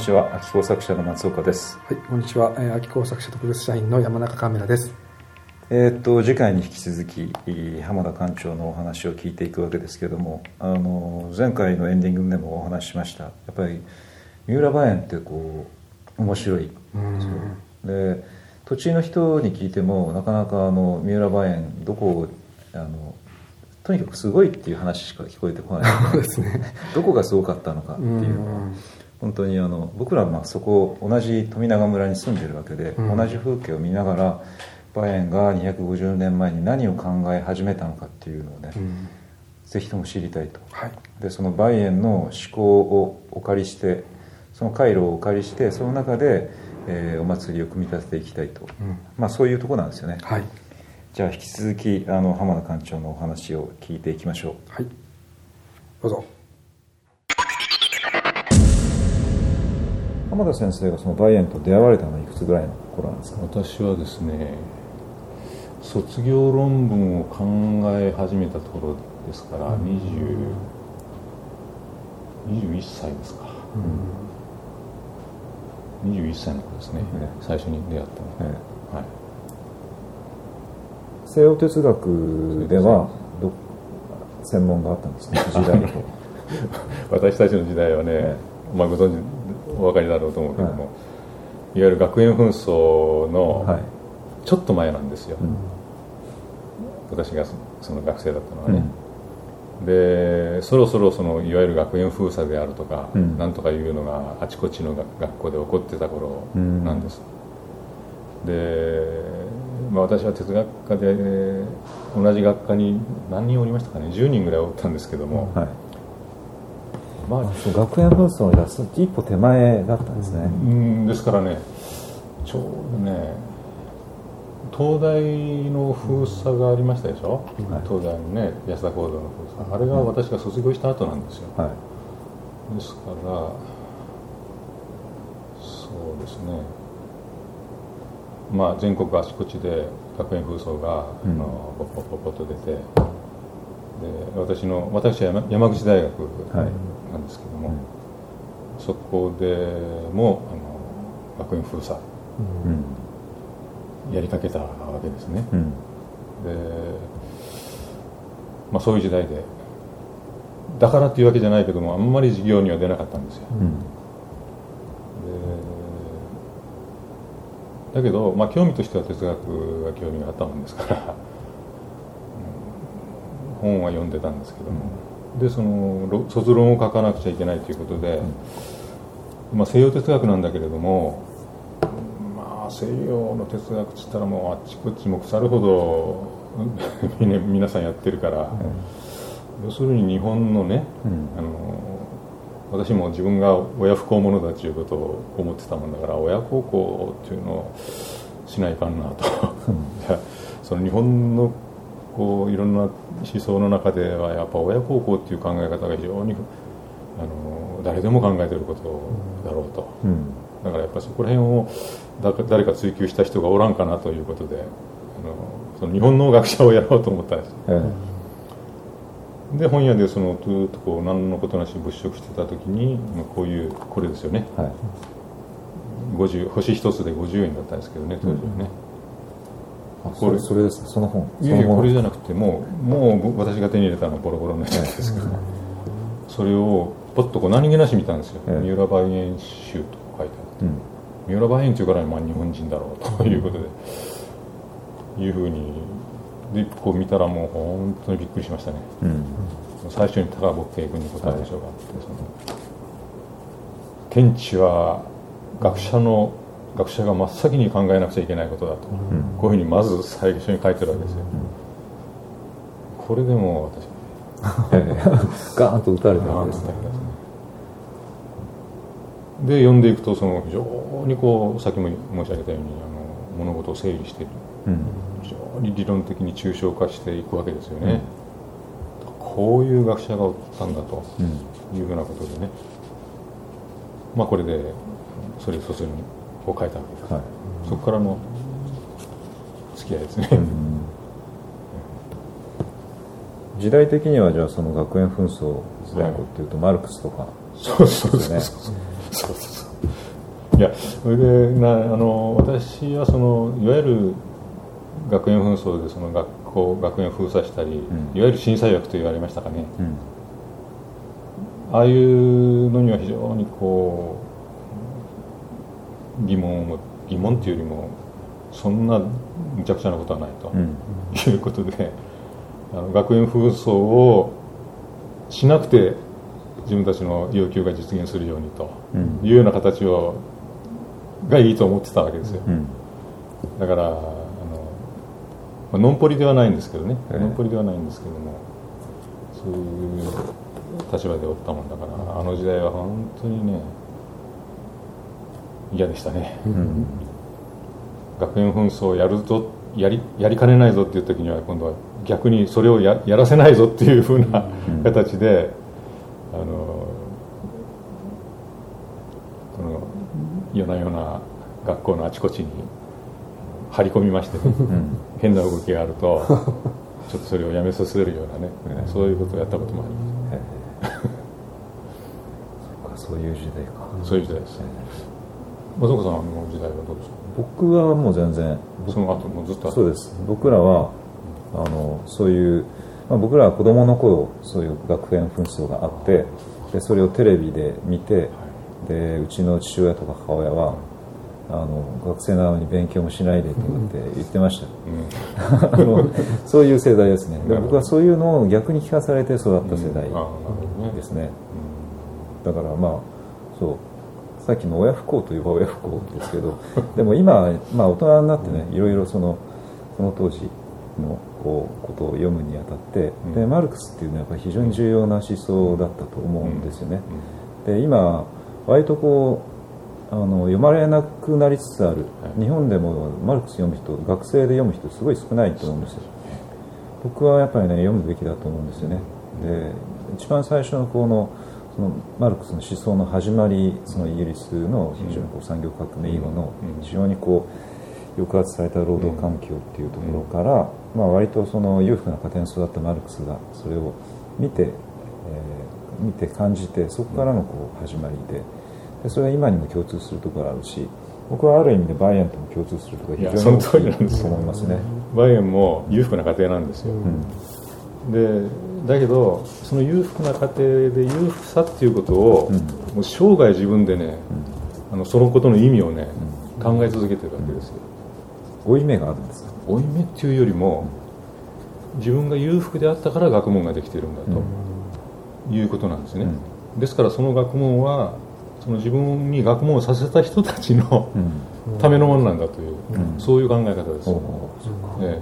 こんにちは秋工作者の松岡です。はいこんにちは、えー、秋工作者特別社員の山中カメラです。えー、っと次回に引き続き浜田館長のお話を聞いていくわけですけれどもあの前回のエンディングでもお話ししました。やっぱり三浦梅園ってこう面白い。で土地の人に聞いてもなかなかあの三浦梅園どこをあのとにかくすごいっていう話しか聞こえてこない。そうですね。どこがすごかったのかっていうのは本当にあの僕らはそこ同じ富永村に住んでるわけで、同じ風景を見ながら梅園が250年前に何を考え始めたのかっていうのをね、ぜひとも知りたいと、はい、でその梅園の思考をお借りしてその回路をお借りしてその中で、えー、お祭りを組み立てていきたいと、うん、まあそういうとこなんですよね、はい、じゃあ引き続きあの浜田館長のお話を聞いていきましょう。はい。どうぞ浜田先生がその梅園と出会われたのはいくつぐらいの頃なんですか？私はですね卒業論文を考え始めたところですから、うん、21歳ですか、うん、21歳の子ですね、最初に出会ったの、は。い、西洋哲学ではど専門があったんですね時代 私たちの時代はね、まあ、ご存知お分かりだろうと思うけども、はい、いわゆる学園紛争のちょっと前なんですよ、はい私がその学生だったのはね、うん、でそろそろそのいわゆる学園封鎖であるとか、うん、なんとかいうのがあちこちの学校で起こってた頃なんです、で、まあ、私は哲学科で同じ学科に何人おりましたかね。10人ぐらいおったんですけども、はいまあ、学園紛争の一歩手前だったんですね、うん、ですからねちょうどね東大の封鎖がありましたでしょ、はい、東大のね安田講堂の封鎖。あれが私が卒業した後なんですよ、はい、ですからそうですね。まあ全国あちこちで学園紛争が、うん、あのポッポッポッと出てで私の私は山口大学なんですけども、はいうん、そこでもあの学園封鎖、うん。やりかけたわけですね、うん、で、まあ、そういう時代でだからっていうわけじゃないけどもあんまり授業には出なかったんですよ、うん、だけど、まあ、興味としては哲学が興味があったもんですから本は読んでたんですけども、うん、でその卒論を書かなくちゃいけないということで、まあ、西洋哲学なんだけれども西洋の哲学っつったらもうあっちこっちも腐るほど 皆さんやってるから、うん、要するに日本のね、うん、あの私も自分が親不孝者だということを思ってたもんだから親孝行っていうのをしないかんなと。その日本のこういろんな思想の中ではやっぱ親孝行っていう考え方が非常にあの誰でも考えてることだろうと、うん、だからやっぱりそこら辺を誰か追求した人がおらんかなということであのその日本の学者をやろうと思ったんです、で本屋でそのずっとこう何のことなし物色してた時にこういうこれですよね、はい、星一つで50円だったんですけどね当時はね、うん、これそれですその本。いやいやこれじゃなくてもうもう私が手に入れたのはボロボロのやつですけど、ね、それをポッとこう何気なし見たんですよ、三浦梅園集と書いてあって、うん。三浦梅園というからまあ日本人だろうということで、いうふうにでこう見たらもう本当にびっくりしましたね、うん、最初に高木圭君に答えた書があって、その天地は学者の学者が真っ先に考えなくちゃいけないことだと、うん、こういうふうにまず最初に書いてるわけですよ、うん、これでも私 ガーンと打たれたわけですね。で読んでいくとその非常にこうさっきも申し上げたようにあの物事を整理している、うん、非常に理論的に抽象化していくわけですよね、うん、こういう学者がおったんだというふうなことでね、まあこれでそれを卒論を書いたわけです、はい、そこからの付き合いですね、時代的にはじゃあその学園紛争時代っていうとマルクスとか、そうそうそうそう。そうそういやそれでなあの私はそのいわゆる学園紛争でその学校学園封鎖したり、ん。いわゆる震災学と言われましたかね。うん。ああいうのには非常にこう疑問を持疑問っていうよりもそんなむちゃくちゃなことはないと、うん。いうことであの学園紛争をしなくて自分たちの要求が実現するようにと。うん。いうような形をがいいと思ってたわけですよ。うん。だからあの、まあ、ノンポリではないんですけどね、ええ。ノンポリではないんですけどもそういう立場でおったもんだからあの時代は本当にね嫌でしたね、うん。学園紛争をやるぞやりやりかねないぞっていう時には今度は逆にそれをややらせないぞっていうふうなうん。形で、あのこの夜な夜な学校のあちこちに張り込みまして、うん。変な動きがあるとちょっとそれをやめさせるようなね、ええそういうことをやったこともありまへえ。そういう時代か。すそういう時代です松岡さんの時代はどうですか？僕はもう全然。その後もずっとそうです。僕らはあのそういう、まあ、僕らは子供の頃そういう学園紛争があってでそれをテレビで見てでうちの父親とか母親はあの学生なのに勉強もしないでとかって言ってました、うん。そういう世代ですね。で僕はそういうのを逆に聞かされて育った世代ですね、だからまあそうさっきの親不幸といえば親不幸ですけど でも今、まあ、大人になってねいろいろそのその当時のこうことを読むにあたって、うん。でマルクスっていうのはやっぱり非常に重要な思想だったと思うんですよね、で今割とこうあの読まれなくなりつつある、はい。日本でもマルクス読む人学生で読む人すごい少ないと思うんですよ。僕はやっぱりね読むべきだと思うんですよね。で一番最初のこのそのマルクスの思想の始まりそのイギリスの非常にこう産業革命以後のうん。非常にこう抑圧された労働環境っていうところから、まあ、割とその裕福な家庭に育ったマルクスがそれを見て、えー見て感じてそこからのこう始まりででそれは今にも共通するところがあるし僕はある意味でバイエンとも共通するところが非常にいやその通りなんですと思いますね。バイエンも裕福な家庭なんですよ、うんでだけどその裕福な家庭で裕福さっていうことを、うん。もう生涯自分でね、あのそのことの意味をね、考え続けてるわけですよ。負い目があるんですか？負い目っていうよりも自分が裕福であったから学問ができているんだということなんですね、ですからその学問はその自分に学問をさせた人たちのうん。ためのものなんだという、うん。そういう考え方です、ええ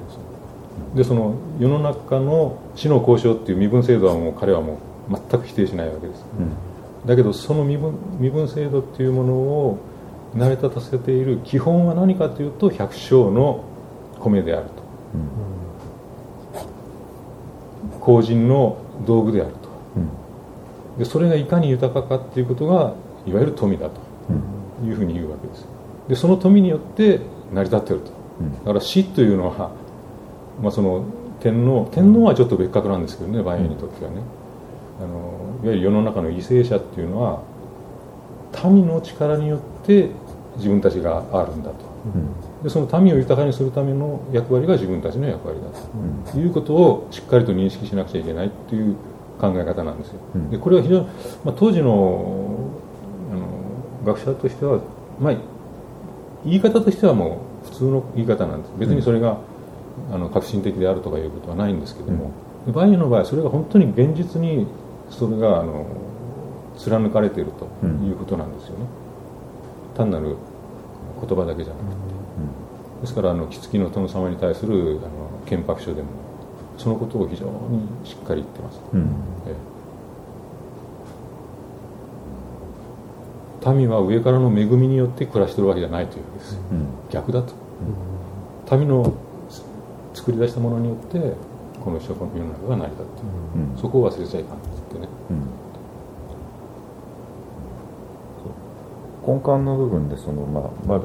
でその世の中の死の交渉っていう身分制度はもう彼はもう全く否定しないわけです。うん。だけどその身分身分制度っていうものを成り立たせている基本は何かというと百姓の米であると。公人の道具であると。うん。でそれがいかに豊かかっていうことがいわゆる富だと。うん。いうふうに言うわけです。でその富によって成り立っていると。うん。だから死というのは、まあ、その天皇天皇はちょっと別格なんですけどね万有にとってはね。あのいわゆる世の中の為政者っていうのは民の力によって自分たちがあるんだと。うん。でその民を豊かにするための役割が自分たちの役割だうん。ということをしっかりと認識しなくちゃいけないっていう考え方なんですよ。うん。でこれは非常に、まあ、当時のあの学者としては、まあ、言い方としてはもう普通の言い方なんです。別にそれが、あの革新的であるとかいうことはないんですけども、バイエの場合はそれが本当に現実にそれがあの貫かれているということなんですよね、単なる言葉だけじゃなくて。ですからあの木月の殿様に対するあの憲白書でもそのことを非常にしっかり言ってます、うん。ええ。民は上からの恵みによって暮らしてるわけじゃないというわけです。逆だと。民の作り出したものによってこの世の中が成り立っている。うん。そこを忘れちゃいかんって言ってね。うん。根幹の部分でそのまあまあ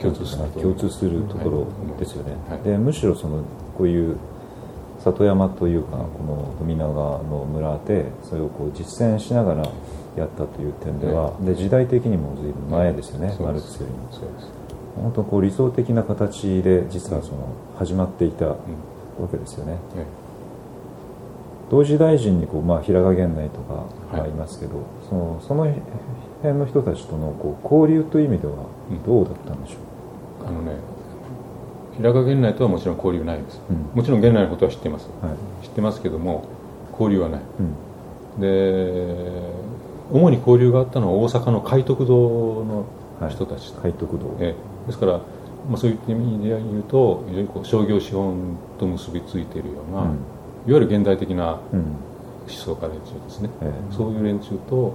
共通すると共通するところですよね、はい。でむしろそのこういう里山というかこの海長の村でそれをこう実践しながらやったという点では、で時代的にも随分前ですよね、マルクスよりも。そうです本当こう理想的な形で実はその始まっていたわけですよね、え同時大臣にこう、まあ、平賀源内とかはい。がいますけど、そのその辺の人たちとのこう交流という意味ではどうだったんでしょえあのね平賀源内とはもちろん交流ないです、うん。もちろん源内のことは知ってます、う、はい。知ってますけども交流はない。うん。で主に交流があったのは大阪の海徳堂の人たち。と、海徳堂、ええですから、まあ、そういった意味で言うと非常にこう商業資本と結びついているような、うん。いわゆる現代的なうん。思想家連中ですね、えそういう連中と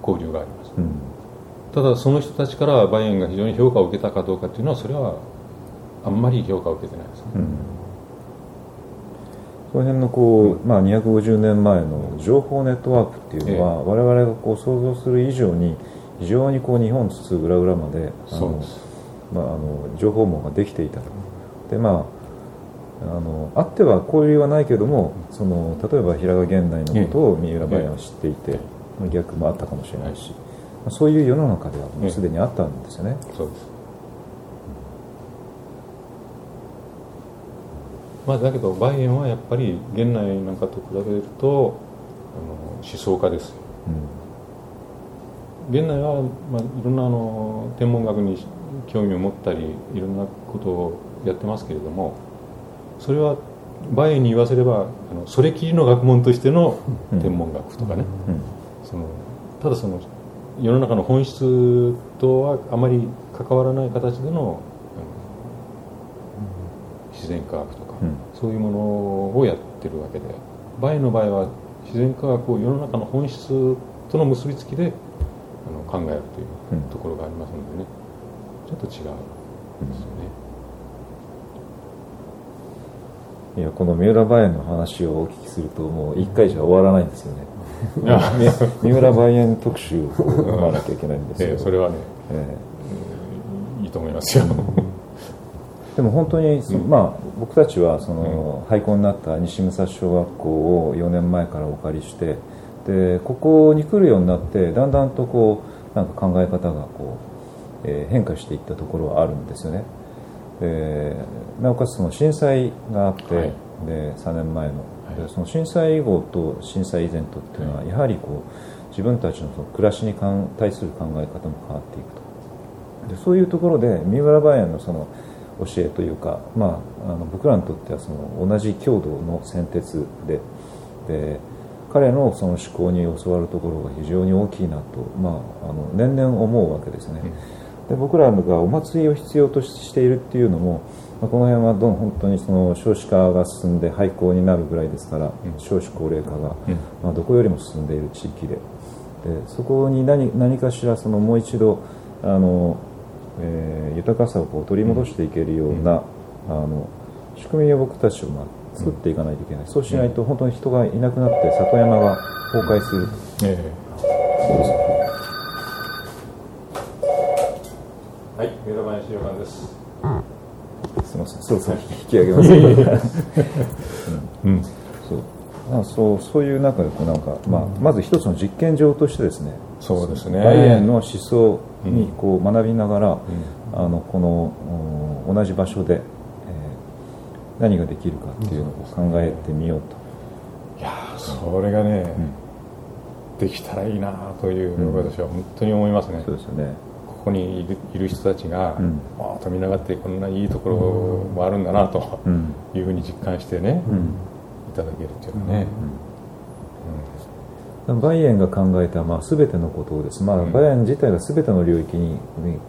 交流があります。えうん。ただその人たちからバイエンが非常に評価を受けたかどうかっていうのはそれはあんまり評価を受けてないですね、うん。その辺のこう、まあ、250年前の情報ネットワークっていうのは、我々がこう想像する以上に非常にこう日本津々浦々まであのまあ、あの情報網ができていたと。でまああのあっては交流はないけどもその例えば平賀源内のことを三浦梅は知っていて、まあ逆もあったかもしれないし、まあそういう世の中ではもうすでにあったんですよね、そうです。まあだけどバイエンはやっぱり現内なんかと比べるとあの思想家ですよ。現内は、まあ、いろんなあの天文学に興味を持ったりいろんなことをやってますけれどもそれは梅園に言わせればあのそれきりの学問としての天文学とかね、うん。そのただその世の中の本質とはあまり関わらない形での自然科学とか、うん。そういうものをやってるわけで梅園の場合は自然科学を世の中の本質との結びつきであの考えるといううん。ところがありますのでねちょっと違うんですよね。いやこの三浦梅園の話をお聞きするともう一回じゃ終わらないんですよね。三浦梅園特集を組まなきゃいけないんですよ、ええそれはね、えいいと思いますよ。え でも本当に、まあ、僕たちはその廃校になった西武蔵小学校を4年前からお借りしてでここに来るようになってだんだんとこうなんか考え方がこう、えー変化していったところはあるんですよね。でなおかつその震災があって、はい。で3年前の。はい。でその震災以後と震災以前とっていうのはやはりこう自分たちのその暮らしに関対する考え方も変わっていくと。でそういうところで三浦梅園のその教えというか、まあ、あの僕らにとってはその同じ郷土の先哲でで彼のその思考に教わるところが非常に大きいなと、まあ、あの年々思うわけですね、で僕らがお祭りを必要としているっていうのも、まあ、この辺はどん本当にその少子化が進んで廃校になるぐらいですから、少子高齢化が、うん。まあ、どこよりも進んでいる地域で。でそこに何何かしらそのもう一度あの、えー豊かさをこう取り戻していけるような、あの仕組みを僕たちはまあ作っていかないといけない、そうしないと本当に人がいなくなって里山が崩壊する、えはい、三浦林資料館です。すみませんそろそろ引き上げます、うん、そう。あそうそういう中でこうなんか、まあ、まず一つの実験場としてですねそうですね。バイエンの思想にこう学びながら、あのこのうん同じ場所で、えー何ができるかっていうのを考えてみようと、いやーそれがね、できたらいいなという、私は本当に思いますね。そうですよねここにいる人たちが、うん。ああ富永ってこんないいところもあるんだなとうん。いうふうに実感してね、うん。いただけるっていうかね。バイエンが考えた、まあ、全てのことをです、まあうん。バイエン自体が全ての領域にに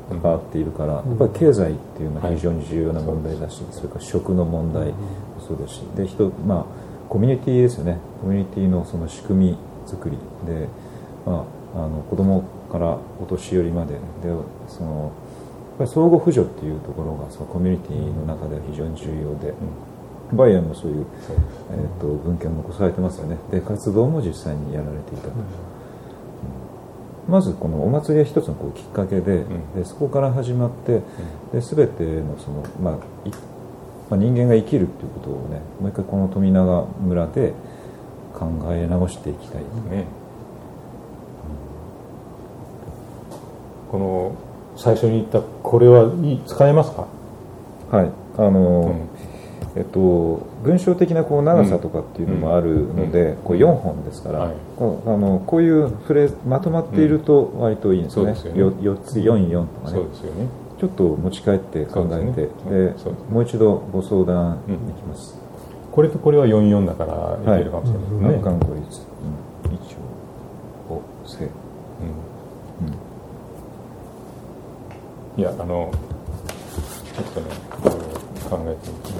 関わっているから、やっぱり経済っていうのは非常に重要な問題だし、それから食の問題もそうですしで人、まあ、コミュニティですよね。コミュニティのその仕組み作りで、まあ、あの子供からお年寄りまで。でそのやっぱり相互扶助っていうところがそのコミュニティの中では非常に重要で、バイエンもそういうえー、と文献も残されてますよね。で活動も実際にやられていたと、うん。まずこのお祭りは一つのこうきっかけで,、ん。でそこから始まって、で全てのその、まあ、いまあ、人間が生きるっていうことをねもう一回この富永村で考え直していきたいね、この最初に言ったこれはいい使えますか？はい。あの、うん。えっと、文章的なこう長さとかっていうのもあるので、うん。こう4本ですから、はい。こうあのこういうフレーズまとまっていると割といいんですよね,、そうですよね。よ4つ44とかね。そうですよね。ちょっと持ち帰って考えてですね。もう一度ご相談できます、これとこれは44だからいけるかもしれないですね、難関語率、うん、一応おせうんいやあのちょっとね考えてみて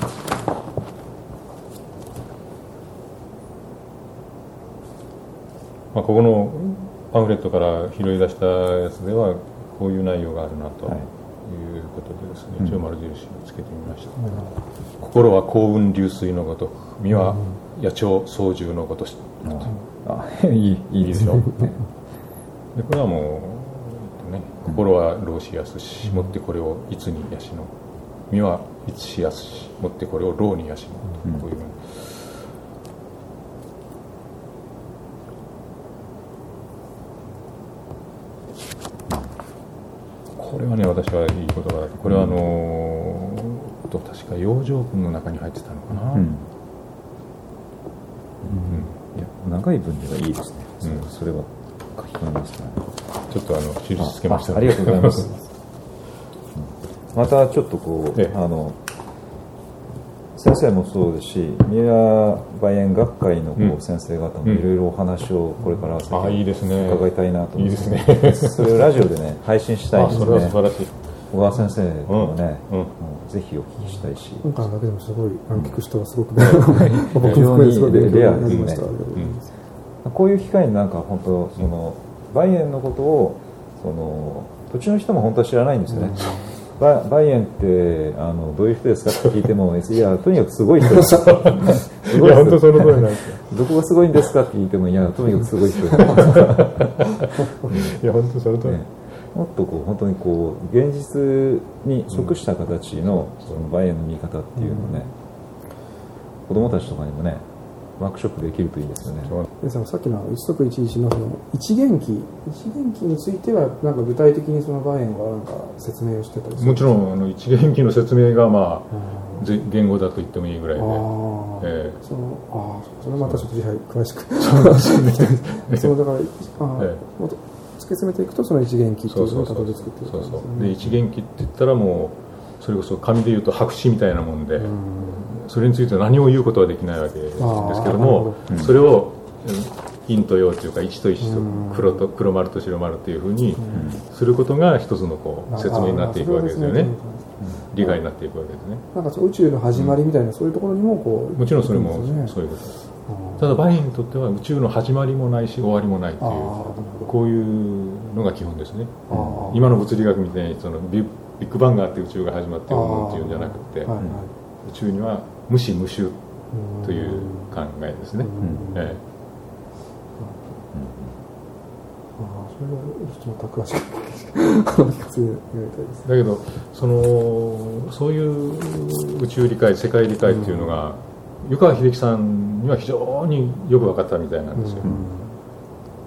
まあ、ここのパンフレットから拾い出したやつではこういう内容があるなとはい。いうことでですね、うん。一応丸印をつけてみました、心は幸運流水のごとく身は野鳥操縦のごとし、ああ いいいいですよ、ね でこれはもう、えっとね、心は老しやすし、もってこれをいつに養の身はいつしやすしもってこれを老に養の、うん。こういうこれはね私はいい言葉だとこれはあのーと確か養生訓の中に入ってたのかな、うん。うん。いや長い文ではいいですね、うんそれはちょっとあの印つけましたあありがとうございます。またちょっとこう、ええ。あの先生もそうですし三浦梅園学会のこううん先生方もうん。いろいろお話をこれから先あいいですね。伺いたいなと思いいですね。それをラジオでね 配信したいあそれはですね素晴らしい。小川先生もね、うんうん。ぜひお聞きしたいし、今回だけでもすごいあの聞く人はすごくね。僕も含めてすごい勉強になりました、非常にありがとうございますこういう機会になんか本当その梅園のことをその土地の人も本当は知らないんですよね、バ梅園ってあのどういう人ですかって聞いても いやとにかくすごい人ですすごいや本当その通りなんですよ。どこがすごいんですかって聞いてもいやとにかくすごい人で。す、いや本当その通り、ね。もっとこう本当にこう現実に即した形のその梅園の見方っていうのをね、子供たちとかにもねワークショップできるといいですよね。そうでささっきの一足一日のその一元気一元気についてはなんか具体的にその場合はなんか説明をしてたりもちろんあの一元気の説明がまああぜ言語だと言ってもいいぐらいーで、あー、えそのあーそれまたちょっと次回詳しく。そう そのだからあー、えもっと突き詰めていくとその一元気っていうのをたどり着くっていうそうそう。感じで一元気って言ったらもうそれこそ紙で言うと白紙みたいなもんで、うんそれについて何も言うことはできないわけですけどもそれをうん。陰と陽というか一と一とうん黒と黒丸と白丸というふうにすることが一つのこう説明になっていくわけですよね。理解になっていくわけですね。なんか宇宙の始まりみたいな、そういうところにもこうもちろんそれもそういうことです。ただバイエンにとっては宇宙の始まりもないし終わりもないっていうこういうのが基本ですね。今の物理学みたいにそのビビッグバンがあって宇宙が始まってうんぬんっていうんじゃなくて宇宙には無視無臭うんという考えですね、だけどそのそういう宇宙理解世界理解っていうのが、湯川秀樹さんには非常によく分かったみたいなんですよ、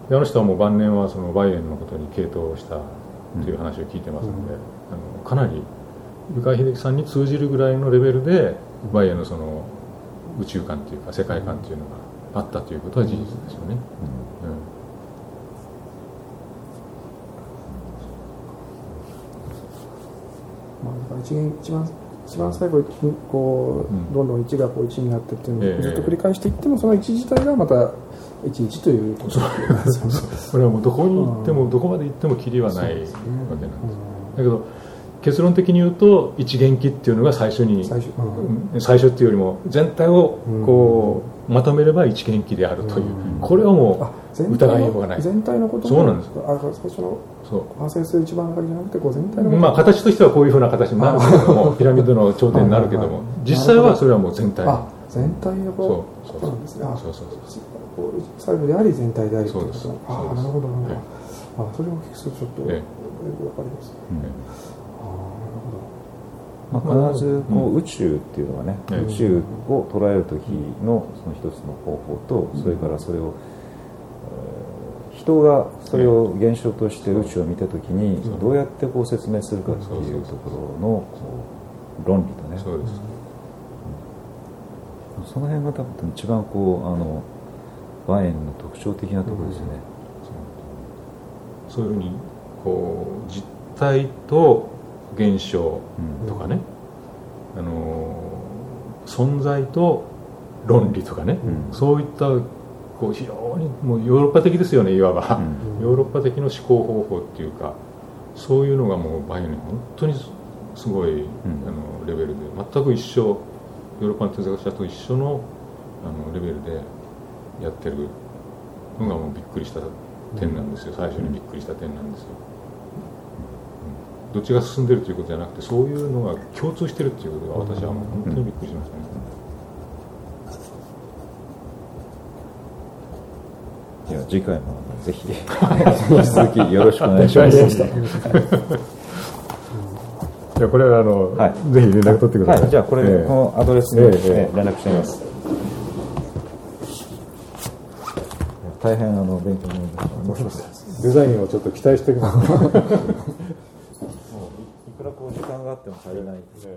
であの人はもう晩年はそのバイエンのことに傾倒したという話を聞いてますので、あのかなり湯川秀樹さんに通じるぐらいのレベルでバイエンのその宇宙観というか世界観というのがあったということは事実ですよね、一番一番最後にこう、うんどんどん1がこう1になってっていうのええ。をずっと繰り返していってもその1自体がまた11ということ。ですよねこれはもうどこに行ってもどこまで行ってもキリはないわけなんです。だけど結論的に言うと一元気っていうのが最初に最初うん。初っていうよりも全体をこうまとめれば一元気であるという。これはもあう疑いようがない。の全体のことそうなんですあ最初のそう。派生する一番中じゃなくてこう全体のまあ形としてはこういうふうな形になるけれども ピラミッドの頂点になるけどもはいはいはい。実際はそれはもう全体あ全体のこそうとなんですね。あそうそうそう細部であり全体でありっていうこと。そうです。あそうですなるほどなるほど。えあそれを聞くとちょっとええ。よくわかります。ああなるほどまあ、必ずこう宇宙っていうのはね、うん。宇宙を捉える時のその一つの方法と、それからそれを、えー人がそれを現象として宇宙を見た時にどうやってこう説明するかっていうところの論理とね。そうです。その辺が多分一番こうあのバエンの特徴的なところですね、そう。いうふうにこう実体と現象とかね、あの存在と論理とかね、うん。そういったこう非常にもうヨーロッパ的ですよねいわば、うん。ヨーロッパ的な思考方法っていうかそういうのがもうバイオに本当にすすごい、あのレベルで。全く一緒。ヨーロッパの哲学者と一緒のあのレベルでやってるのがもうびっくりした点なんですよ。最初にびっくりした点なんですよ、うんどっちが進んでるということじゃなくてそういうのが共通してるっていうことが私はもう本当にびっくりしましたね、いや次回もぜひ引き続きよろしくお願いします。わかりいやこれはあの、はい。ぜひ連絡取ってください、はい、じゃあこれ、ええこのアドレスに、ええ。ええ。ー連絡してみます。大変あの勉強になりました。デザインをちょっと期待しておきます間があっても足りない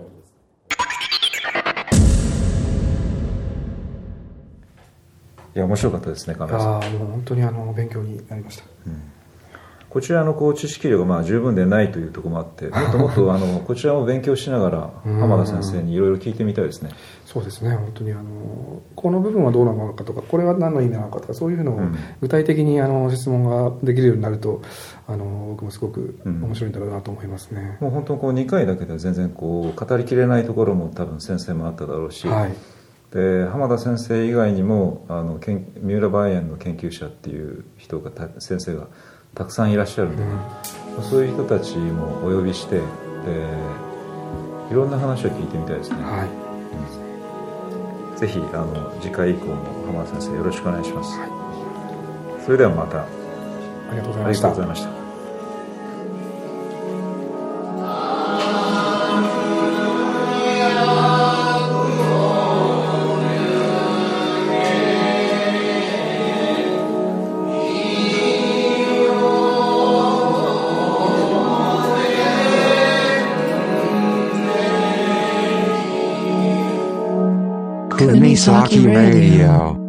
いや面白かったですね亀井さん。ああもう本当にあの勉強になりましたこちらのこう知識量がまあ十分でないというところもあって もっともっとあのこちらも勉強しながら浜田先生にいろいろ聞いてみたいですね。そうですね。本当にあのこの部分はどうなのかとかこれは何の意味なのかとかそういうのをうん。具体的にあの質問ができるようになるとあの僕もすごくうん。面白いんだろうなと思いますね、もう本当こう2回だけでは全然こう語りきれないところも多分先生もあっただろうし、はい。で浜田先生以外にもあの研三浦梅園の研究者っていう人がた先生がたくさんいらっしゃるんで、そういう人たちもお呼びしてでいろんな話を聞いてみたいですね、はい。ぜひあの次回以降も浜田先生よろしくお願いします、それではまた。ありがとうございました Misaki Radio.